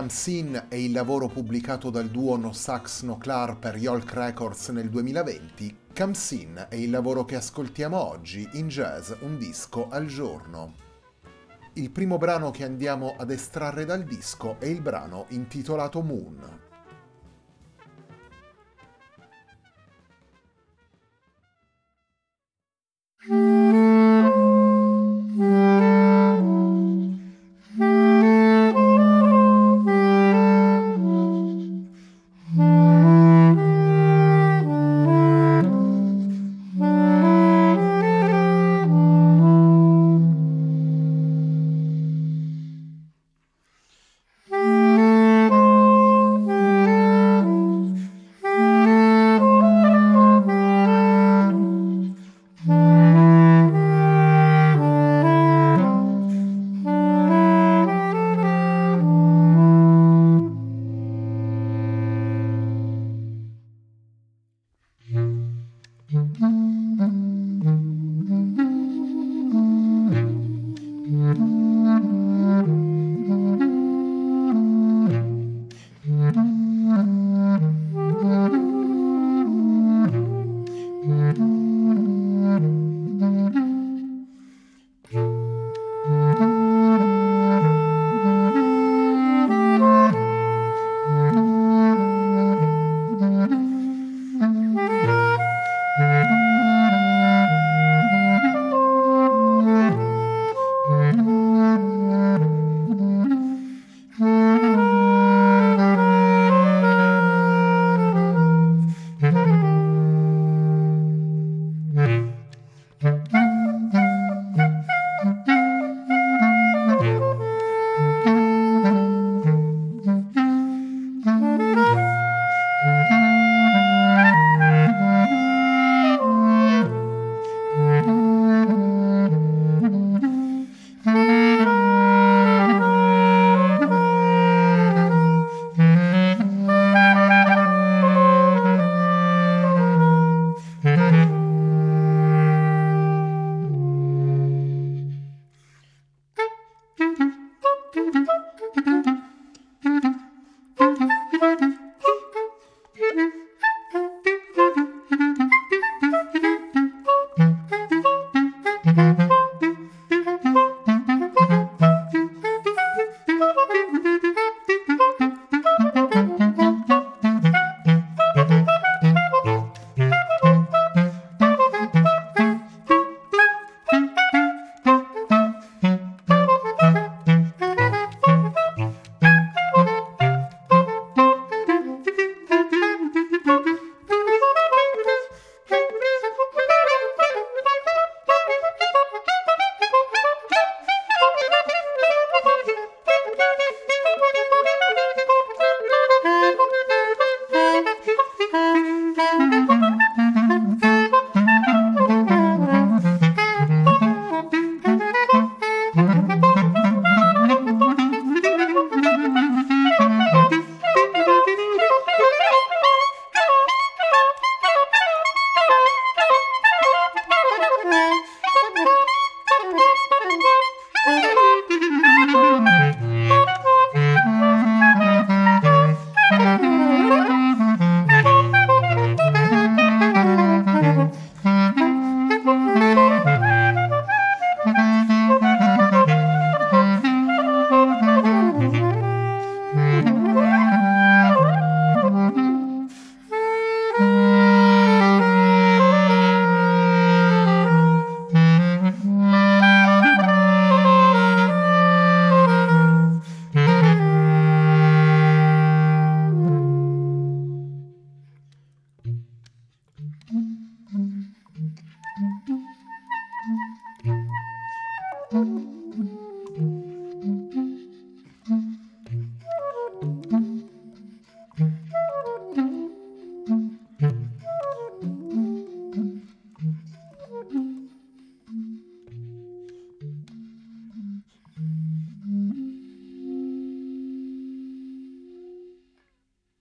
Camsin è il lavoro pubblicato dal duo No Sax No Clar per Yolk Records nel 2020. Camsin è il lavoro che ascoltiamo oggi in jazz un disco al giorno. Il primo brano che andiamo ad estrarre dal disco è il brano intitolato Moon.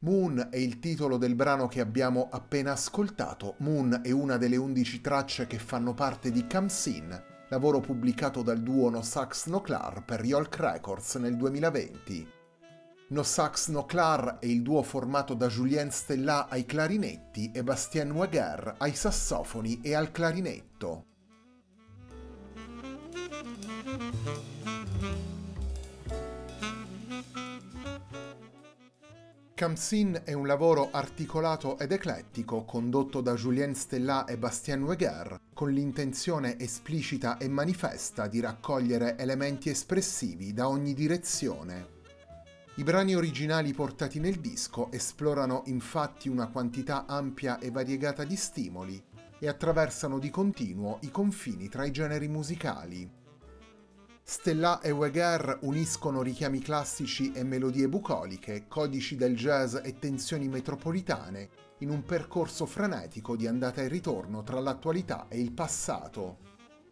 Moon è il titolo del brano che abbiamo appena ascoltato. Moon è una delle 11 tracce che fanno parte di Kamsin, lavoro pubblicato dal duo No Sax No Clar per Yolk Records nel 2020. No Sax No Clar è il duo formato da Julien Stellà ai clarinetti e Bastien Waguer ai sassofoni e al clarinetto. Camsin è un lavoro articolato ed eclettico condotto da Julien Stellà e Bastien Weger con l'intenzione esplicita e manifesta di raccogliere elementi espressivi da ogni direzione. I brani originali portati nel disco esplorano infatti una quantità ampia e variegata di stimoli e attraversano di continuo i confini tra i generi musicali. Stella e Weger uniscono richiami classici e melodie bucoliche, codici del jazz e tensioni metropolitane in un percorso frenetico di andata e ritorno tra l'attualità e il passato.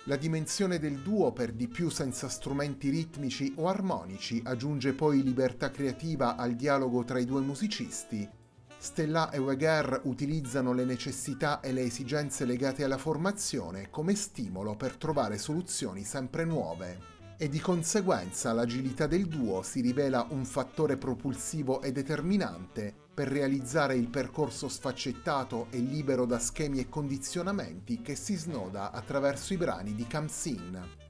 La dimensione del duo, per di più senza strumenti ritmici o armonici, aggiunge poi libertà creativa al dialogo tra i due musicisti. Stella e Weger utilizzano le necessità e le esigenze legate alla formazione come stimolo per trovare soluzioni sempre nuove e di conseguenza l'agilità del duo si rivela un fattore propulsivo e determinante per realizzare il percorso sfaccettato e libero da schemi e condizionamenti che si snoda attraverso i brani di Kamsin.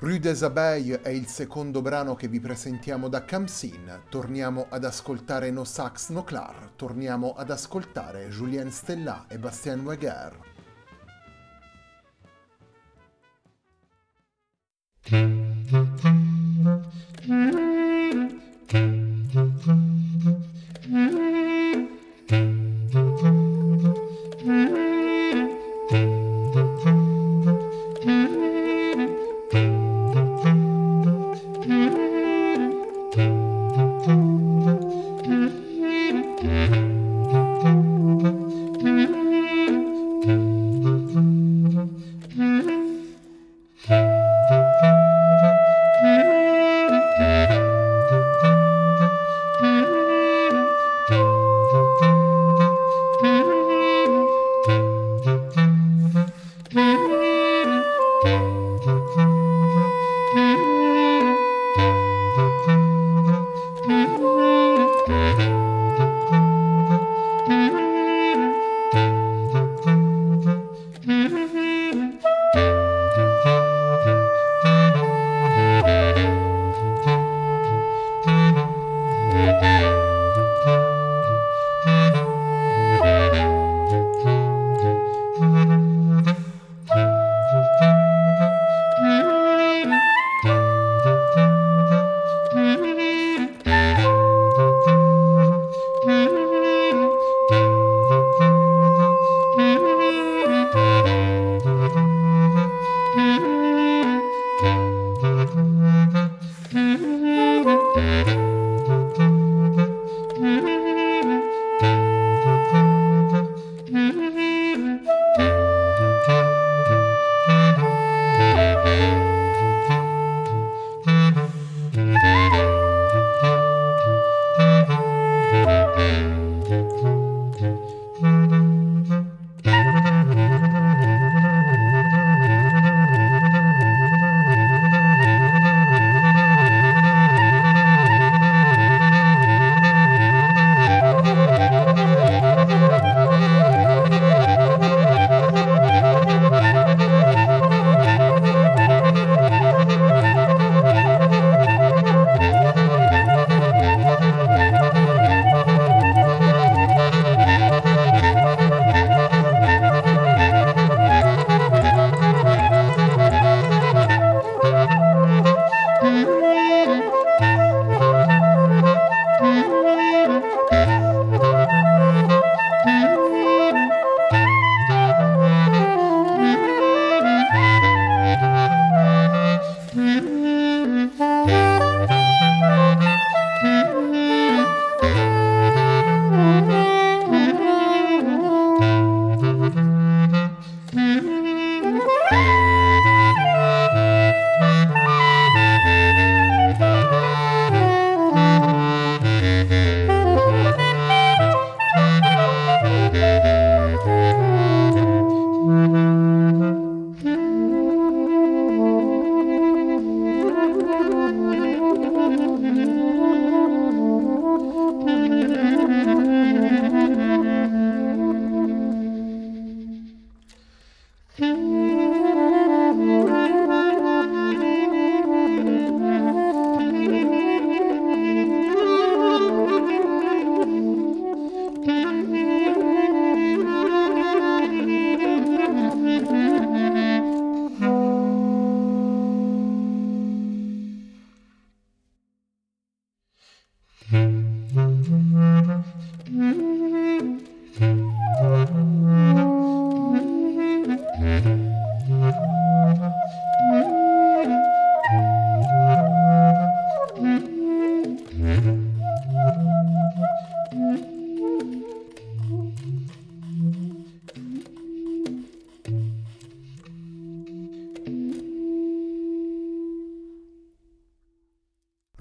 Rue des Abeilles è il secondo brano che vi presentiamo da Camsin. Torniamo ad ascoltare No Sax No Clar, torniamo ad ascoltare Julien Stellà e Bastien Weger.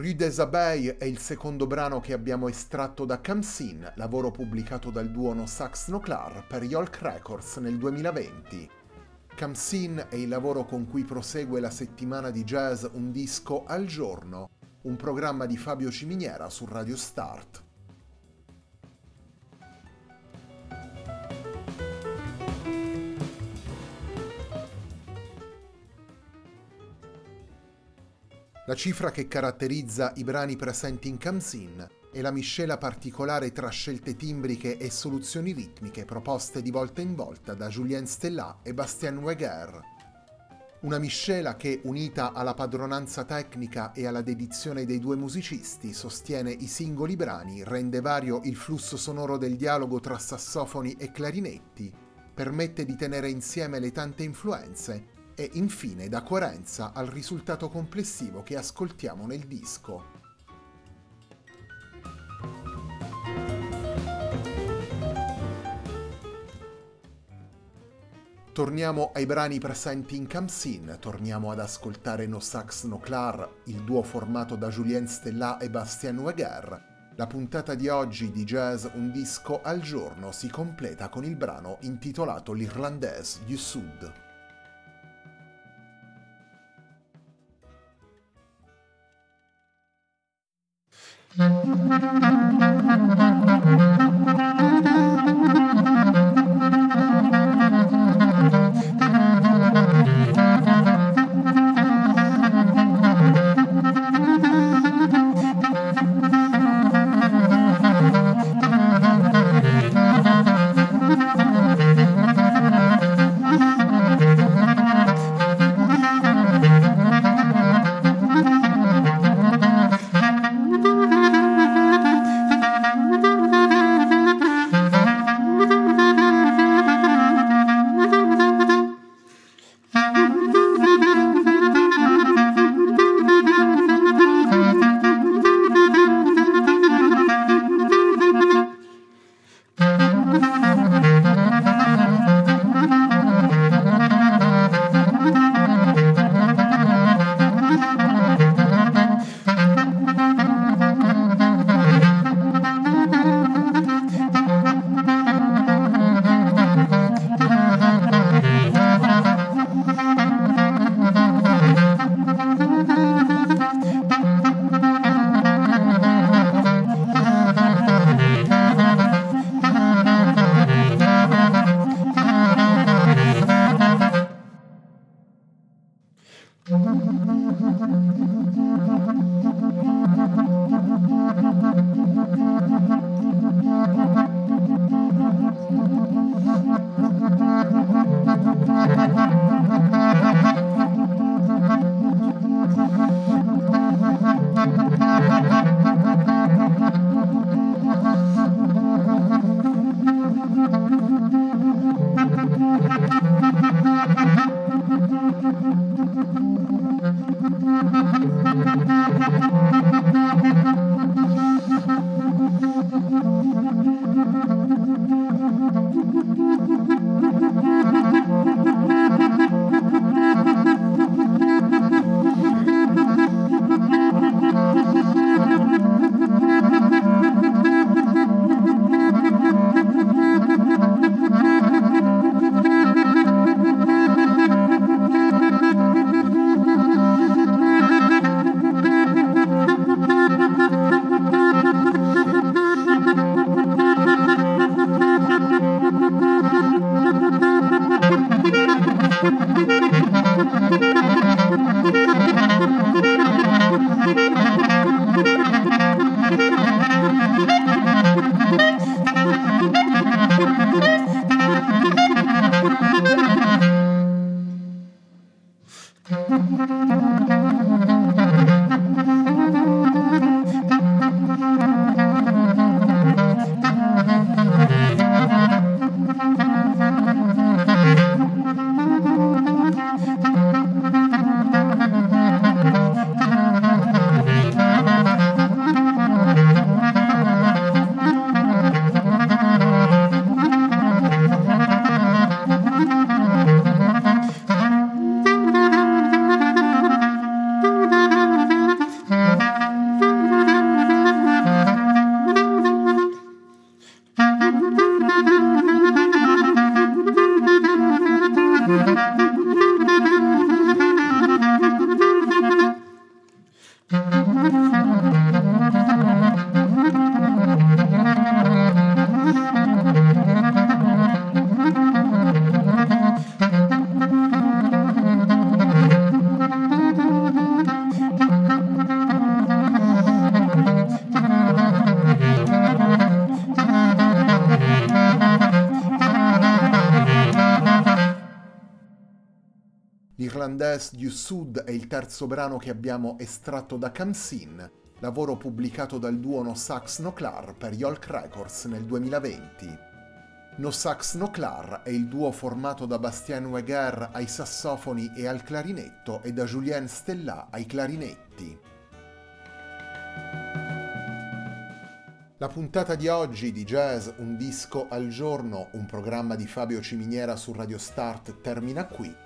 Rue des Abeilles è il secondo brano che abbiamo estratto da Kamsin, lavoro pubblicato dal duo No Sax No Clar per Yolk Records nel 2020. Kamsin è il lavoro con cui prosegue la settimana di jazz Un disco al giorno, un programma di Fabio Ciminiera su Radio Start. La cifra che caratterizza i brani presenti in Kamsin è la miscela particolare tra scelte timbriche e soluzioni ritmiche proposte di volta in volta da Julien Stellat e Bastien Weger. Una miscela che, unita alla padronanza tecnica e alla dedizione dei due musicisti, sostiene i singoli brani, rende vario il flusso sonoro del dialogo tra sassofoni e clarinetti, permette di tenere insieme le tante influenze e infine dà coerenza al risultato complessivo che ascoltiamo nel disco. Torniamo ai brani presenti in Camsin, torniamo ad ascoltare No Sax No Clar, il duo formato da Julien Stellat e Bastien Weger. La puntata di oggi di Jazz Un disco al giorno si completa con il brano intitolato L'Irlandese du Sud. L'Irlandese du Sud è il terzo brano che abbiamo estratto da Kamsin, lavoro pubblicato dal duo No Sax No Clar per Yolk Records nel 2020. No Sax No Clar è il duo formato da Bastien Weger ai sassofoni e al clarinetto e da Julien Stellat ai clarinetti. La puntata di oggi di Jazz Un disco al giorno, un programma di Fabio Ciminiera su Radio Start, termina qui.